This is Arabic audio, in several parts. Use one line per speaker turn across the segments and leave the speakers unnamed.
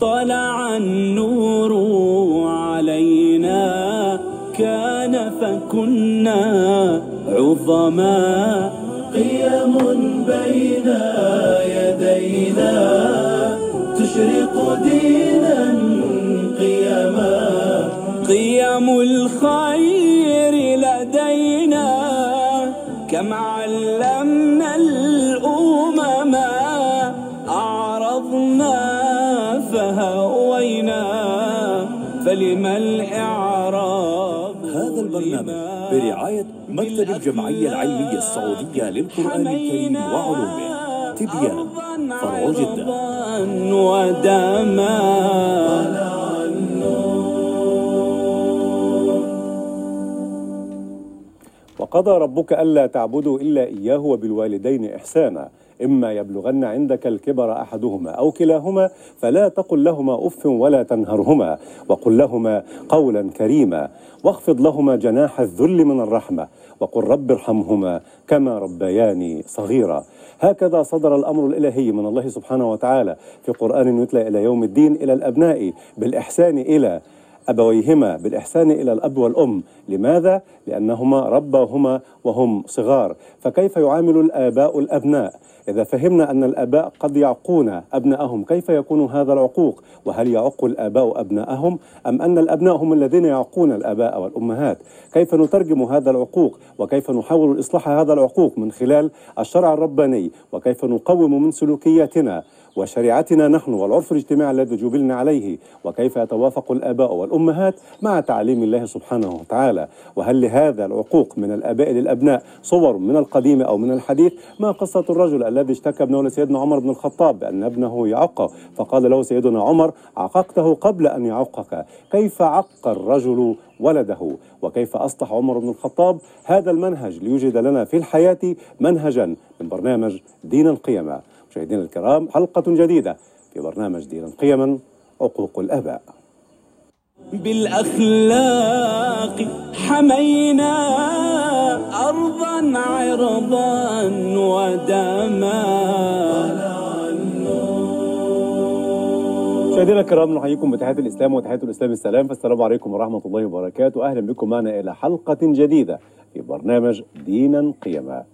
طلع النور علينا. كان فكنا عظما. قيم بين يدينا. تشرق دينا قيما قيم الخير فلما الإعراض
هذا البرنامج برعاية مكتب الجمعية العلمية السعودية للقرآن الكريم وعلومه. تبيان فرع جدة
ودما.
وقضى ربك ألا تعبدوا إلا إياه وبالوالدين إحسانا. إما يبلغن عندك الكبر أحدهما أو كلاهما فلا تقل لهما أف ولا تنهرهما وقل لهما قولا كريما واخفض لهما جناح الذل من الرحمة وقل رب ارحمهما كما ربياني صغيرا. هكذا صدر الأمر الإلهي من الله سبحانه وتعالى في قرآن يتلى إلى يوم الدين إلى الأبناء بالإحسان إلى أبويهما بالإحسان إلى الأب والأم لماذا؟ لأنهما رباهما وهم صغار فكيف يعامل الآباء الأبناء؟ إذا فهمنا أن الآباء قد يعقون أبنائهم كيف يكون هذا العقوق؟ وهل يعق الآباء أبنائهم؟ أم أن الأبناء هم الذين يعقون الآباء والأمهات؟ كيف نترجم هذا العقوق؟ وكيف نحاول إصلاح هذا العقوق من خلال الشرع الرباني؟ وكيف نقوم من سلوكياتنا وشريعتنا نحن والعرف الاجتماعي الذي جبلنا عليه وكيف يتوافق الآباء والأمهات مع تعليم الله سبحانه وتعالى؟ وهل لهذا العقوق من الآباء للأبناء صور من القديم أو من الحديث؟ ما قصة الرجل الذي اشتكى ابنه لسيدنا عمر بن الخطاب بأن ابنه يعق فقال له سيدنا عمر عققته قبل أن يعقك. كيف عق الرجل ولده؟ وكيف أصلح عمر بن الخطاب؟ هذا المنهج ليوجد لنا في الحياة منهجا من برنامج دين القيمة. مشاهدينا الكرام حلقة جديدة في برنامج دين قيما عقوق الآباء.
بالأخلاق حمينا أرضا عرضا ودما.
مشاهدينا الكرام نحييكم بتحية الإسلام وتحية الإسلام السلام فالسلام عليكم ورحمة الله وبركاته. أهلا بكم معنا إلى حلقة جديدة في برنامج دينا قيما.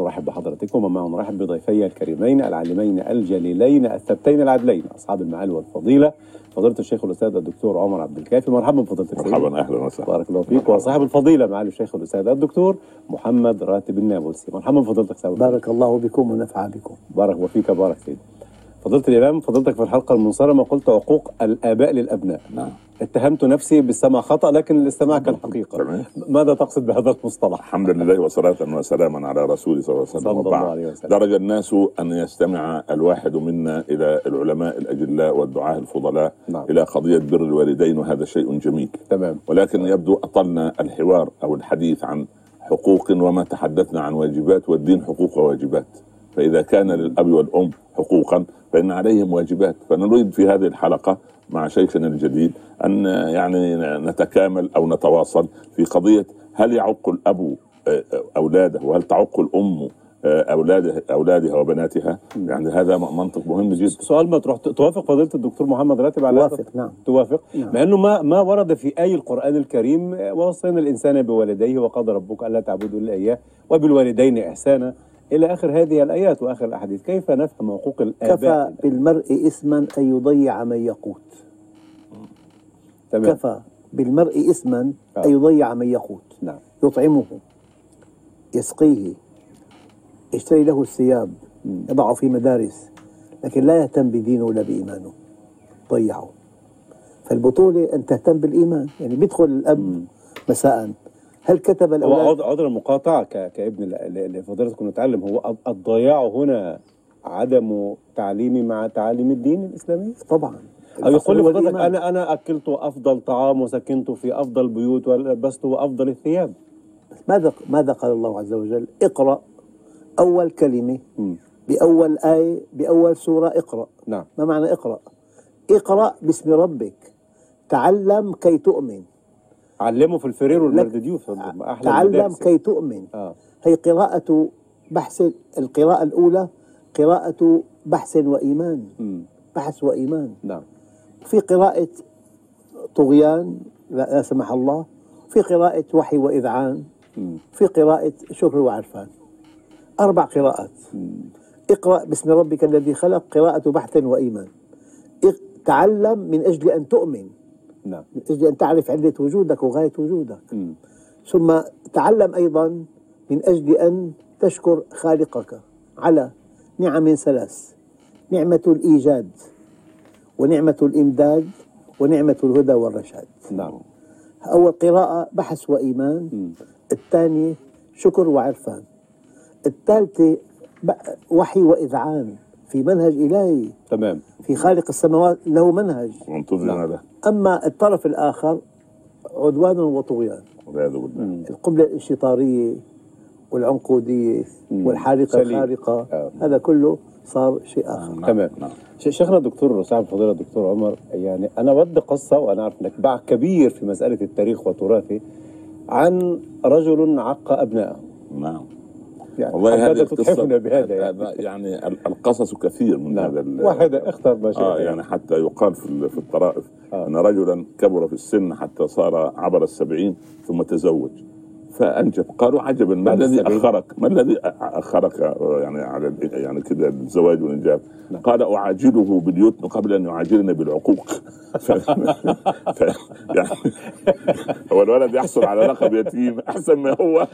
نرحب بحضراتكم ومع نرحب بضيفي الكريمين العالمين الجليلين الثبتين العدلين أصحاب المعالي والفضيلة فضيلة الشيخ الأستاذ الدكتور عمر عبد الكافي. مرحبا السيد
مرحبا أهلا وسهلا.
بارك الله فيك. وصاحب الفضيلة معالي الشيخ الأستاذ الدكتور محمد راتب النابلسي. مرحبا بفضيلتك سيد
بارك الله بكم ونفع بكم.
بارك الله فيك بارك سيدي. فضيلة الإمام فضيلتك في الحلقة المنصرمة قلت عقوق الآباء للأبناء.
نعم.
اتهمت نفسي بالسمع خطأ لكن الاستماع كان حقيقة. ماذا تقصد بهذا المصطلح؟
الحمد لله وصلاة وسلاما على رسول صلى الله عليه وسلم
صلى الله. عليه وسلم.
درج الناس أن يستمع الواحد منا إلى العلماء الأجلاء والدعاة الفضلاء
نعم.
إلى قضية بر الوالدين وهذا شيء جميل
تمام
ولكن يبدو أطلنا الحوار أو الحديث عن حقوق وما تحدثنا عن واجبات والدين حقوق وواجبات فإذا كان للأب والأم حقوقا فإن عليهم واجبات. فنريد في هذه الحلقة مع شيخنا الجديد أن يعني نتكامل أو نتواصل في قضية هل يعق الأب أولاده؟ وهل تعق الأم أولاده أولادها وبناتها؟ يعني هذا منطق مهم جدا.
سؤال مطروح توافق فضيلة الدكتور محمد راتب على؟
توافق نعم.
توافق.
نعم.
مع إنه ما ما ورد في أي القرآن الكريم ووصينا الإنسان بوالديه وقضى ربك ألا تعبدوا إلا إياه وبالوالدين إحسانا. إلى آخر هذه الآيات وآخر الأحاديث. كيف نفهم حقوق
كفى
الاباء
بالمرء إثما أن يضيع من يقوت
تمام.
كفى بالمرء إثما
آه.
أن يضيع من يقوت
نعم.
يطعمه يسقيه يشتري له الثياب يضعه في مدارس لكن لا يهتم بدينه ولا بإيمانه. ضيعه. فالبطولة أن تهتم بالإيمان. يعني بيدخل الأب مساء. هل كتب
هو
الأولاد؟
عذر المقاطعة كابن لفضيلتكم نتعلم. هو الض- الضياع هنا عدم تعليمي مع تعاليم الدين الإسلامي؟
طبعا.
أو يقول لي
هو
فضيلتك
الإيمان.
أنا أنا أكلت أفضل طعام وسكنت في أفضل بيوت ولبست أفضل الثياب.
ماذا ماذا قال الله عز وجل؟ اقرأ أول كلمة
مم.
بأول آية بأول سورة اقرأ.
نعم.
ما معنى اقرأ؟ اقرأ باسم ربك. تعلم كي تؤمن.
علمه في الفرير والمردديوف أحلى
تعلم. كي تؤمن.
آه.
هي قراءة بحث القراءة الأولى قراءة بحث وإيمان.
مم.
بحث وإيمان.
نعم.
في قراءة طغيان لا, لا سمح الله. في قراءة وحي وإذعان. في قراءة شكر وعرفان. أربع قراءات. اقرأ باسم ربك الذي خلق قراءة بحث وإيمان. تعلم من أجل أن تؤمن.
نعم.
أجل أن تعرف علة وجودك وغاية وجودك. ثم تعلم أيضا من أجل أن تشكر خالقك على نعم ثلاث نعمة الإيجاد ونعمة الإمداد ونعمة الهدى والرشاد.
نعم.
أول قراءة بحث وإيمان. الثانية شكر وعرفان. الثالثة وحي وإذعان. في منهج إلهي.
تمام.
في خالق السماوات له منهج.
وانتظرنا له
أما الطرف الآخر عدوان وطغيان.
والعياذ بالله.
القبلة الانشطارية والعنقودية والحارقة
سليم.
الخارقة
آه.
هذا كله صار شيء آخر.
تمام.
نعم.
ش- شيخنا الدكتور سعد فضيلة الدكتور عمر يعني أنا ودي قصة وأنا أعرف إنك باع كبير في مسألة التاريخ وتراثه عن رجل عق أبنائه.
نعم.
يعني
والله هذه القصة
بهذا يعني؟
هذا يعني ال- القصص كثير من هذا
نعم
ال-
واحدة اختر ما شئت
آه يعني حتى يقال في في الطرائف
آه.
أن رجلا كبر في السن حتى صار عبر السبعين ثم تزوج. فأنجب قالوا عجبا ما الذي؟ أخرك؟ ما الذي أخرك يعني على يعني كذا الزواج والإنجاب؟ قال أعاجله باليتم قبل أن يعاجلني بالعقوق ف... ف... يعني هو الولد يحصل على لقب يتيم أحسن ما هو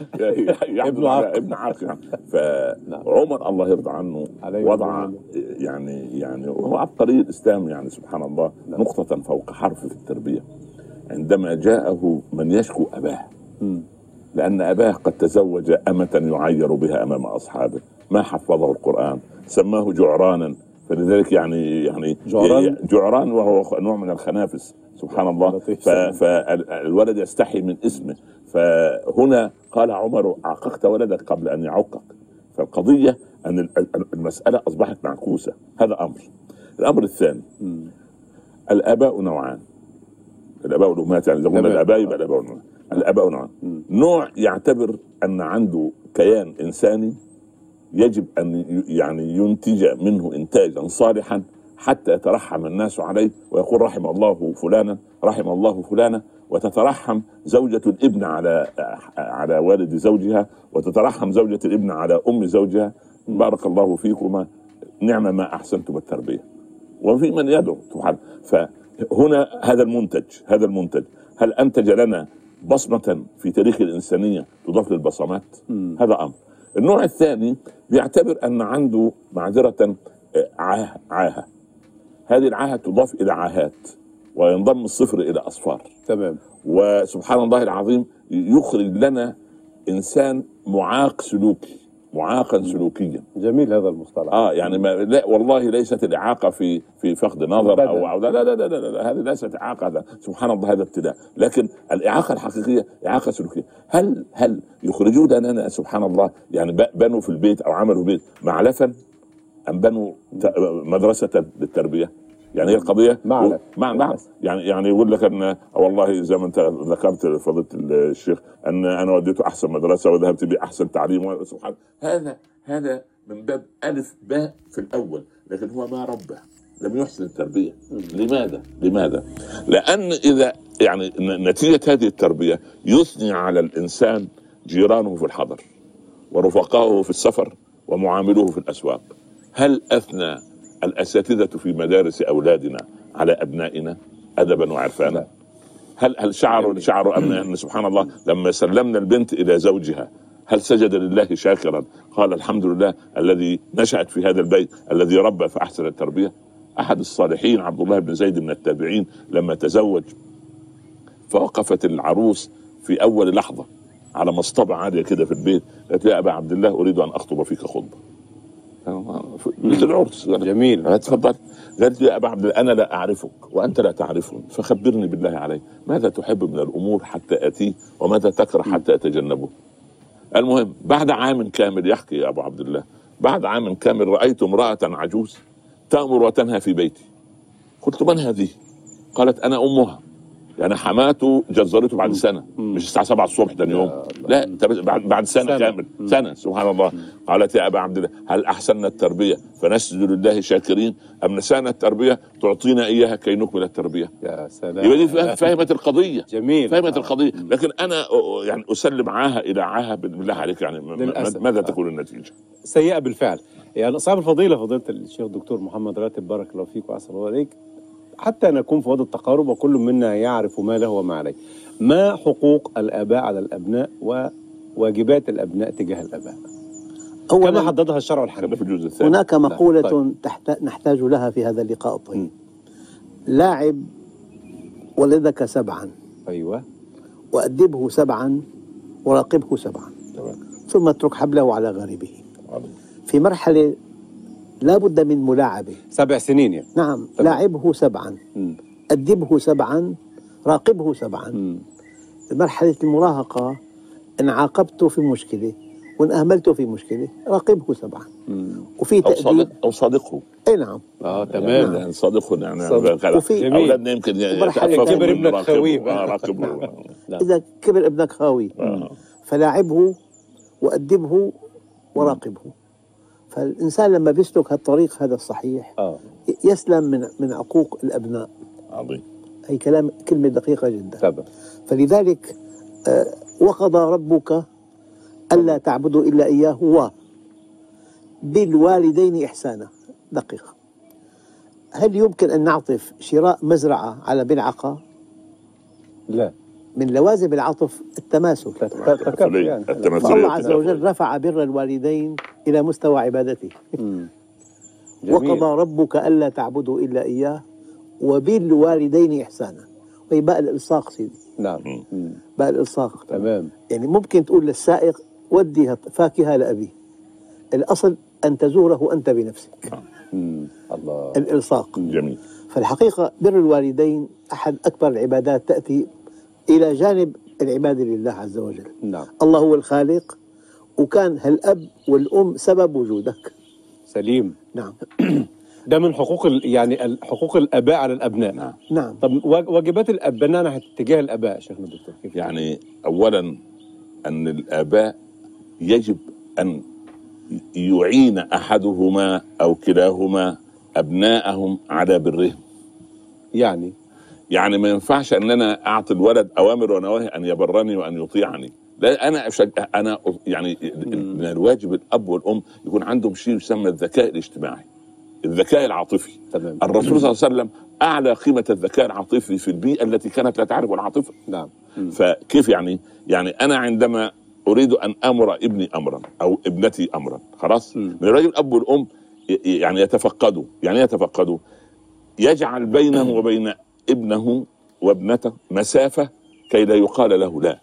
يحصل
ابن
على
عاق.
ابن عاق يعني. فعمر الله يرضى عنه وضع. يعني يعني وهو عبقري الإسلام يعني سبحان الله نقطة فوق حرف في التربية عندما جاءه من يشكو أباه لأن أباه قد تزوج أمة يعير بها أمام أصحابه. ما حفظه القرآن. سماه جعرانا. فلذلك يعني يعني
جعران؟
جعران وهو نوع من الخنافس. سبحان الله. فالولد يستحي من اسمه. فهنا قال عمر عاققت ولدك قبل أن يعقك. فالقضية أن ال- ال- المسألة أصبحت معكوسة. هذا أمر. الأمر الثاني. الآباء نوعان. الآباء والأمهات يعني إذا قلنا
تمام.
الآباء يبقى الآباء والأمهات. الأباء نوعان. نوع يعتبر أن عنده كيان إنساني يجب أن يعني ينتج منه انتاجا صالحا حتى يترحم الناس عليه ويقول رحم الله فلانا رحم الله فلانا وتترحم زوجة الإبن على على والد زوجها وتترحم زوجة الإبن على أم زوجها. بارك الله فيكما نعم ما أحسنتم التربيه وفي من يدعو فهنا هذا المنتج هذا المنتج. هل أنتج لنا بصمة في تاريخ الإنسانية تضاف للبصمات؟ هذا أمر. النوع الثاني بيعتبر أن عنده معذرة آه، عاهه عاهة. هذه العاهة تضاف إلى عاهات وينضم الصفر إلى أصفار.
تمام.
وسبحان الله العظيم يخرج لنا إنسان معاق سلوكي. معاقا سلوكيا.
جميل هذا المصطلح.
آه يعني ما لا والله ليست الإعاقة في في فقد نظر
أو.
أو لا لا لا لا, لا, لا هذه ليست إعاقة هذا سبحان الله هذا ابتلاء لكن الإعاقة الحقيقية إعاقة سلوكية. هل هل يخرجون لنا سبحان الله يعني بنوا في البيت أو عملوا بيت معلفا؟ أم بنوا مدرسة للتربية؟ يعني هي القضية
معلف.
مع مع يعني يعني يقول لك ان والله زي ما أنت ذكرت فضيله الشيخ أن أنا وديته أحسن مدرسة وذهبت به احسن تعليم سبحان هذا هذا من باب ألف باء في الأول لكن هو ما ربى لم يحسن التربية لماذا؟ لماذا؟ لأن اذا يعني نتيجة هذه التربية يثني على الإنسان جيرانه في الحضر ورفقائه في السفر ومعاملوه في الأسواق هل أثنى الأساتذة في مدارس أولادنا على أبنائنا ادبا وعرفانا؟ هل هل شعروا شعروا ان إن سبحان الله لما سلمنا البنت إلى زوجها هل سجد لله شاكرا؟ قال الحمد لله الذي نشأت في هذا البيت الذي ربى فأحسن التربية. أحد الصالحين عبد الله بن زيد من التابعين لما تزوج فوقفت العروس في أول لحظة على مصطبة عالية كده في البيت. قالت يا أبا عبد الله أريد أن أخطب فيك خطبة. مثل العرس.
جميل.
تفضل. قالت لي يا أبا عبد أنا لا أعرفك وأنت لا تعرفني فخبرني بالله عليك. ماذا تحب من الأمور حتى اتيه وماذا تكره حتى أتجنبه؟ المهم بعد عام كامل يحكي يا أبو عبد الله بعد عام كامل رأيت امرأة عجوز تأمر وتنهى في بيتي. قلت من هذه؟ قالت أنا أمها. يعني حماته جزرته بعد سنة. مش الساعة 7 الصبح ثاني يوم. لا انت بعد بعد سنة,
سنة.
كامل. سنة. سبحان الله. قالت يا أبا عبد الله هل أحسننا التربية؟ فنسجد لله شاكرين. أم نسانا التربية؟ تعطينا إياها كي نكمل التربية.
يا سلام.
يبقى دي فهمت القضية.
جميل.
فهمت
آه.
القضية. لكن أنا يعني أسلم عاهه إلى عاهه بالله عليك. يعني
للأسف.
ماذا. تكون النتيجة؟
سيئة بالفعل. يعني صاحب الفضيلة فضيلة الشيخ الدكتور محمد راتب بارك الله فيك وأحسن الله عليك حتى نكون في وضع التقارب وكل منا يعرف ما له وما عليه. ما حقوق الآباء على الأبناء وواجبات الأبناء تجاه الآباء؟ كما حددها الشرع الحنيف
في الجزء الثاني.
هناك مقولة
طيب.
تحت... نحتاج لها في هذا اللقاء. الطيب لاعب ولدك سبعا.
أيوة.
وأدبه سبعا وراقبه سبعا.
تمام.
ثم اترك حبله على غاربه. في مرحلة لا بد من ملاعبة
سبع سنين يعني
نعم
تمام.
لاعبه سبعا
مم.
أدبه سبعا راقبه سبعا
مم.
مرحلة المراهقة إن عاقبته في مشكلة وإن أهملته في مشكلة راقبه سبعا
مم.
وفي تأديب
صادق أو صادقه
أي نعم
آه تمام
يعني صادقه يعني
صادق.
وفي-
جميل.
اولادنا يمكن
كبر ابنك. خويه.
آه، راقبه
نعم.
إذا كبر ابنك خاوي
آه.
فلاعبه وأدبه وراقبه فالإنسان لما بيسلك هالطريق هذا الصحيح
آه.
يسلم من من عقوق الأبناء.
عظيم.
هي كلام كلمة دقيقة جدا.
تمام
فلذلك آه، وقضى ربك ألا تعبدوا إلا إياه و بالوالدين إحسانا. دقيقة. هل يمكن أن نعطف شراء مزرعة على بلعقة؟
لا.
من لوازم العطف التماسك.
يعني.
فالله عز وجل رفع بر الوالدين إلى مستوى عبادته. وقضى ربك ألا تعبدوا إلا إياه وبالوالدين إحسانا. وهي باء الإلصاق سيدي.
نعم.
باء الإلصاق.
تمام.
يعني ممكن تقول للسائق ودي فاكهة لأبيه. الأصل أن تزوره أنت بنفسك.
مم. الله.
الإلصاق.
جميل.
فالحقيقة بر الوالدين أحد أكبر العبادات تأتي إلى جانب العبادة لله عز وجل.
نعم.
الله هو الخالق وكان هالأب والأم سبب وجودك.
سليم.
نعم.
ده من حقوق ال... يعني حقوق الأباء على الأبناء.
نعم.
نعم.
طب واج- واجبات الابناء ناحيه تجاه الأباء شيخنا الدكتور كيف؟
يعني اولا أن الأباء يجب أن يعين أحدهما أو كلاهما أبناءهم على برهم.
يعني؟
يعني ما ينفعش ان أنا اعطي الولد اوامر ونواهي ان يبرني وان يطيعني. لا أنا أشجع أنا يعني من الواجب الاب والام يكون عندهم شيء يسمى الذكاء الاجتماعي الذكاء العاطفي.
تمام.
الرسول صلى الله عليه وسلم اعلى قيمة الذكاء العاطفي في البيئة التي كانت لا تعرف العاطفه
نعم.
فكيف يعني؟ يعني أنا عندما أريد أن أمر ابني امرا أو ابنتي امرا خلاص؟ من الرجل الأب والأم يعني يتفقدوا، يعني يتفقدوا؟ يجعل بينه وبين ابنه وابنته مسافة كي لا يقال له لا.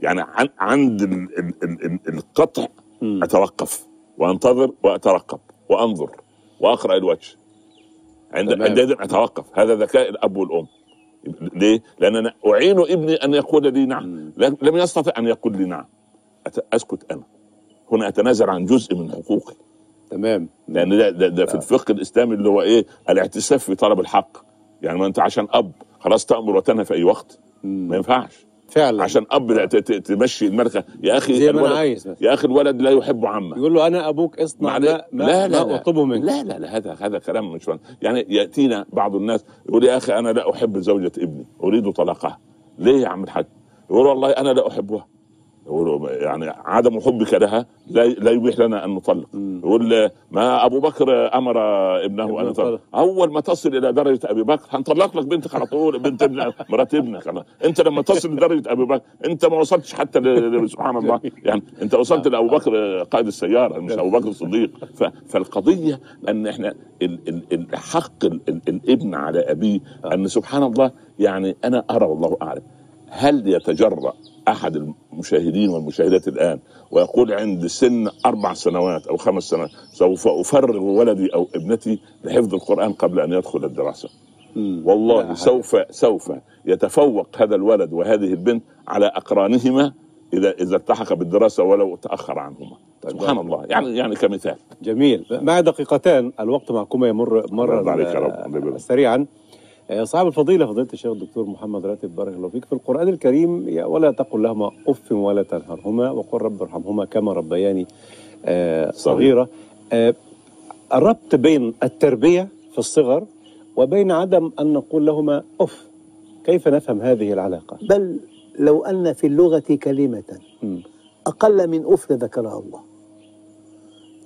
يعني عن عند ال ال ال ال القطع. أتوقف وأنتظر وأترقب وأنظر وأقرأ الوجه. عند. عندئذ أتوقف، هذا ذكاء الأب والأم. ليه؟ لأن أنا أعين ابني أن يقول لي نعم،. لم يستطع أن يقول لي نعم. أسكت أنا. هنا أتنازل عن جزء من حقوقي،
تمام.
لأن ده, ده, ده في الفقه الإسلامي اللي هو إيه؟ الاعتساف في طلب الحق. يعني ما أنت عشان أب خلاص تأمر وتنهى في أي وقت، ما ينفعش.
فعلا.
عشان أب تمشي الملكه يا أخي
زي ما
أنا
عايز
يا أخي الولد لا يحب عمه.
يقول له أنا أبوك اصنع. ما ما, ما أطلبه منك.
لا لا لا. هذا هذا كلام مش فن. يعني يأتينا بعض الناس يقول يا أخي أنا لا أحب زوجة ابني. أريد طلاقها. ليه يا عم الحاج؟ يقول والله أنا لا أحبها. يعني عدم حبك لها لا لا يبيح لنا أن نطلق. يقول ما أبو بكر أمر ابنه
أن
يطلق.
طلق.
أول ما تصل إلى درجة أبي بكر هنطلق لك بنتك على طول بنت ابن مرات ابنك. أنت لما تصل لدرجة أبي بكر أنت ما وصلتش حتى سبحان الله. يعني أنت وصلت لابو بكر قائد السيارة مش أبو بكر الصديق. فالقضية أن إحنا حق ال- ال- الابن على أبيه أن سبحان الله يعني أنا أرى والله أعلم. هل يتجرأ أحد المشاهدين والمشاهدات الآن ويقول عند سن أربع سنوات أو خمس سنوات سوف أفرغ ولدي أو ابنتي لحفظ القرآن قبل أن يدخل
الدراسة.
والله سوف سوف يتفوق هذا الولد وهذه البنت على أقرانهما إذا إذا التحق بالدراسة ولو تأخر عنهما. سبحان الله. يعني يعني كمثال.
جميل. مع دقيقتان الوقت معكم يمر
عليك رب. يبارك.
سريعا. صاحب الفضيلة فضيلة الشيخ الدكتور محمد راتب بارك الله فيك. في القرآن الكريم يا- ولا تقل لهما أف ولا تنهرهما وقل رب ارحمهما كما ربياني آه، صغيرا. آه، الربط بين التربية في الصغر وبين عدم أن نقول لهما أف. كيف نفهم هذه العلاقة؟
بل لو أن في اللغة كلمة. أقل من أف لذكرها الله.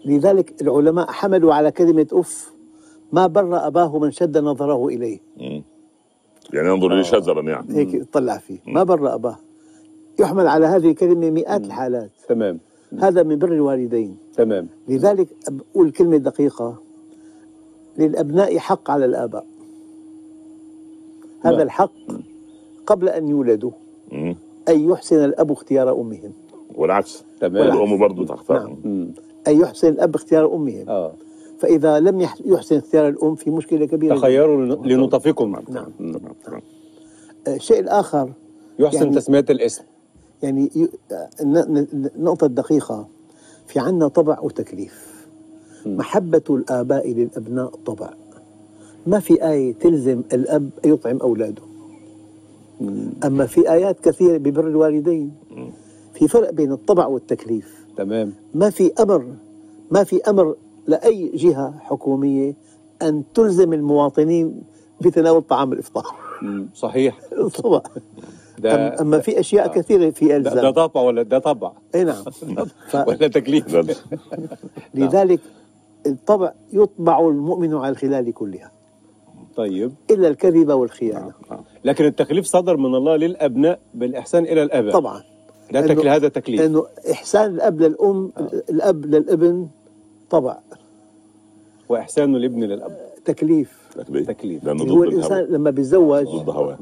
لذلك العلماء حملوا على كلمة أف ما بر أباه من شد نظره إليه.
مم. يعني ينظر لي شزرا يعني.
هيك اطلع فيه. ما بر أباه. يحمل على هذه الكلمة مئات الحالات.
تمام.
هذا من بر الوالدين.
تمام.
لذلك أقول كلمة دقيقة. للأبناء حق على الآباء. هذا
نعم.
الحق قبل أن يولدوا.
مم.
أن يحسن الأب اختيار أمهم.
والعكس.
تمام.
الام برضه تختار.
نعم.
مم.
أن يحسن الأب اختيار أمهم.
آه.
فإذا لم يح- يحسن اختيار الأم في مشكلة كبيرة.
تخيروا لن- لنطفكم.
نعم.
تمام
آه، الشيء الآخر
يحسن
يعني-
تسمية الاسم.
يعني ي- آه، النقطة الدقيقة في عنا طبع وتكليف. محبة الآباء للأبناء طبع. ما في آية تلزم الأب يطعم أولاده؟ أما في آيات كثيرة ببر الوالدين. في فرق بين الطبع والتكليف.
تمام.
ما في أمر ما في أمر لأي جهة حكومية أن تلزم المواطنين بتناول طعام الإفطار.
صحيح.
طبعا.
ده
أم- أما في أشياء كثيرة في
ده, ده طبع ولا ده طبع؟
أي نعم. ف...
ولا تكليف؟
ده-
لذلك الطبع يطبع المؤمن على الخلال كلها.
طيب.
إلا الكذب والخيانة.
لكن التكليف صدر من الله للأبناء بالإحسان إلى الآباء.
طبعا.
ده تكل هذا تكليف.
لأنه إحسان الأب للأم الأب للابن طبع.
وإحسان الابن للأب.
تكليف.
تكليف.
تكليف.
لأنه
هو
الهوى.
لما بيتزوج
ضد هواه.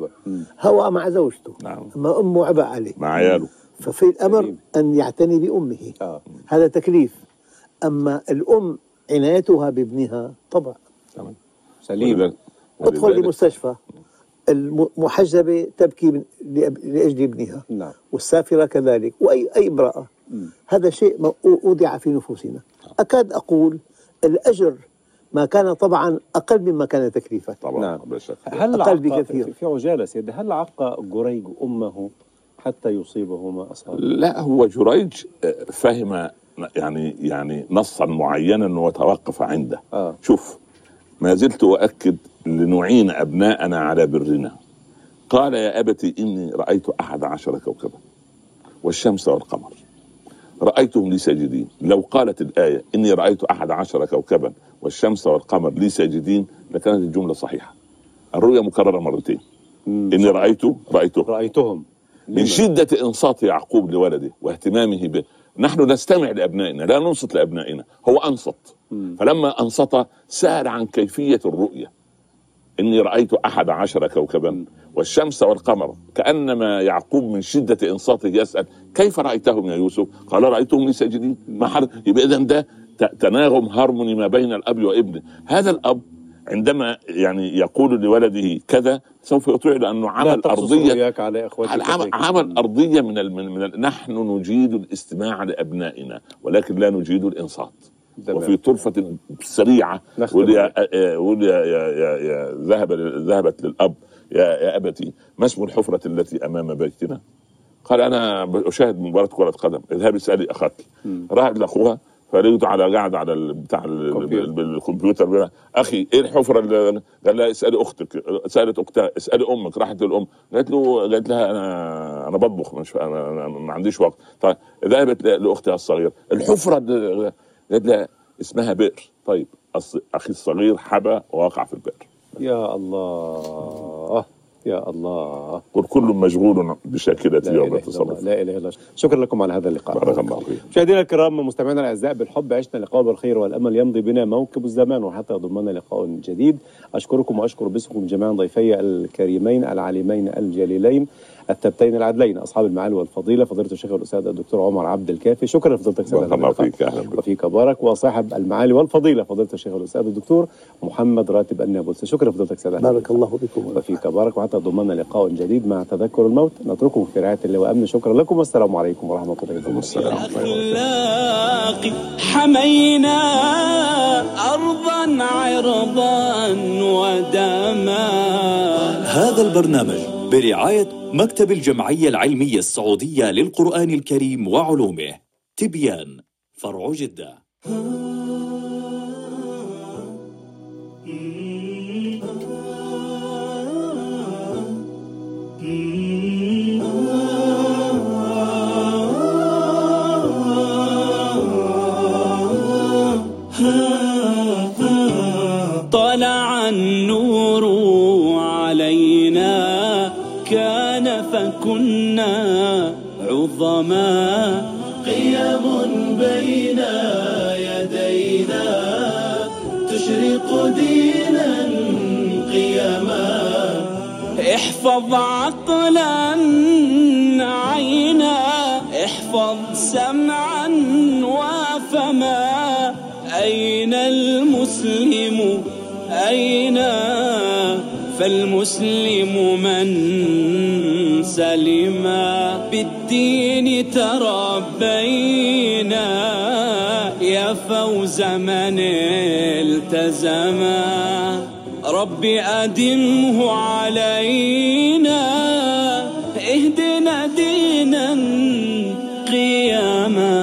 هوى مع زوجته.
نعم.
أما أمه عبء عليه.
مع عياله.
ففي الأمر
سليم.
أن يعتني بأمه.
آه.
هذا تكليف. أما الأم عنايتها بابنها طبع.
تمام.
سليم.
ولذلك-
ادخل لمستشفى. المحجبة تبكي لأجل ابنها.
نعم.
والسافرة كذلك. وأي أي امرأة. هذا شيء م- وضع في نفوسنا. أكاد أقول الأجر ما كان طبعا أقل مما كان تكليفا
طبعا
نعم. هل
أقل
عق
بكثير.
في- عجالة سيدي هل عق جريج أمه حتى يصيبه ما أصابه
لا هو جريج آه، فهم يعني يعني نصا معينا وتوقف عنده
آه.
شوف ما زلت أؤكد لنعين أبناءنا على برنا قال يا أبت إني رأيت أحد عشر كوكبا والشمس والقمر رأيتهم لي ساجدين. لو قالت الآية إني رأيت أحد عشر كوكبا والشمس والقمر لي ساجدين لكانت الجملة صحيحة. الرؤيا مكررة مرتين. إني رأيت رأيته.
رأيتهم.
من شدة إنصات يعقوب لولده واهتمامه به نحن نستمع لأبنائنا لا ننصت لأبنائنا هو أنصت. فلما أنصت سأل عن كيفية الرؤية. إني رأيت أحد عشر كوكبا والشمس والقمر كأنما يعقوب من شدة إنصاته يسأل كيف رأيتهم يا يوسف؟ قال رأيتهم لي ساجدين ما حد يبقى إذا ده تناغم هارموني ما بين الأب وابنه. هذا الأب عندما يعني يقول لولده كذا سوف يطيع لأنه
لا
عمل
رؤياك على
عمل, عمل أرضية من من, من نحن نجيد الاستماع لأبنائنا ولكن لا نجيد الإنصات.
تمام.
وفي طرفة سريعة. ولي يا, يا, ولي يا, يا, يا, يا ذهب ذهبت للأب. يا, يا أبتي ما اسم الحفرة التي أمام بيتنا؟ قال أنا أشاهد مباراة كرة قدم. اذهبي اسألي أخاك. راحت لأخوها فلقيته على قاعد على بتاع الكمبيوتر. أخي إيه الحفرة اللي قال لها اسألي أختك. سألت أختها اسألي أمك. راحت للأم. قالت له قالت لها أنا أنا بطبخ مش أنا, أنا ما عنديش وقت. طيب ذهبت لأختها الصغيره الحفرة لها اسمها بئر. طيب أخي الصغير حبى ووقع في البئر.
يا الله. يا الله.
قل كل مشغول بشاكلته يوم
لا إله إلا الله. شكرا لكم على هذا اللقاء.
بارك الله فيك.
مشاهدينا الكرام مستمعينا الأعزاء بالحب عشنا لقاء بالخير والأمل يمضي بنا موكب الزمان وحتى يضمنا لقاء جديد. أشكركم وأشكر باسمكم جميعا ضيفي الكريمين العالمين الجليلين. التبتين العدلين أصحاب المعالي والفضيلة فضيلة الشيخ الاستاذ الدكتور عمر عبد الكافي. شكرا لفضيلتك سيدنا
بارك الله. فيك أهلا بك.
وفيك بارك. وصاحب المعالي والفضيلة فضيلة الشيخ الاستاذ الدكتور محمد راتب النابلسي. شكرا لفضيلتك سيدنا
بارك الله بكم
وفيك بارك. وحتى ضمنا لقاء جديد مع تذكر الموت. نترككم في رعاية الله وأمن. شكرا لكم. والسلام عليكم ورحمة الله وبركاته.
حمينا أرضا عرضا ودما
هذا البرنامج برعاية مكتب الجمعية العلمية السعودية للقرآن الكريم وعلومه تبيان فرع جدة.
عظما قيم بين يدينا تشرق دينا قيما احفظ عقلا عينا احفظ سمعا وفما أين المسلم؟ أين؟ فالمسلم من سلم بالدين تربينا يا فوز من التزما رب أدمه علينا اهدنا دينا قياما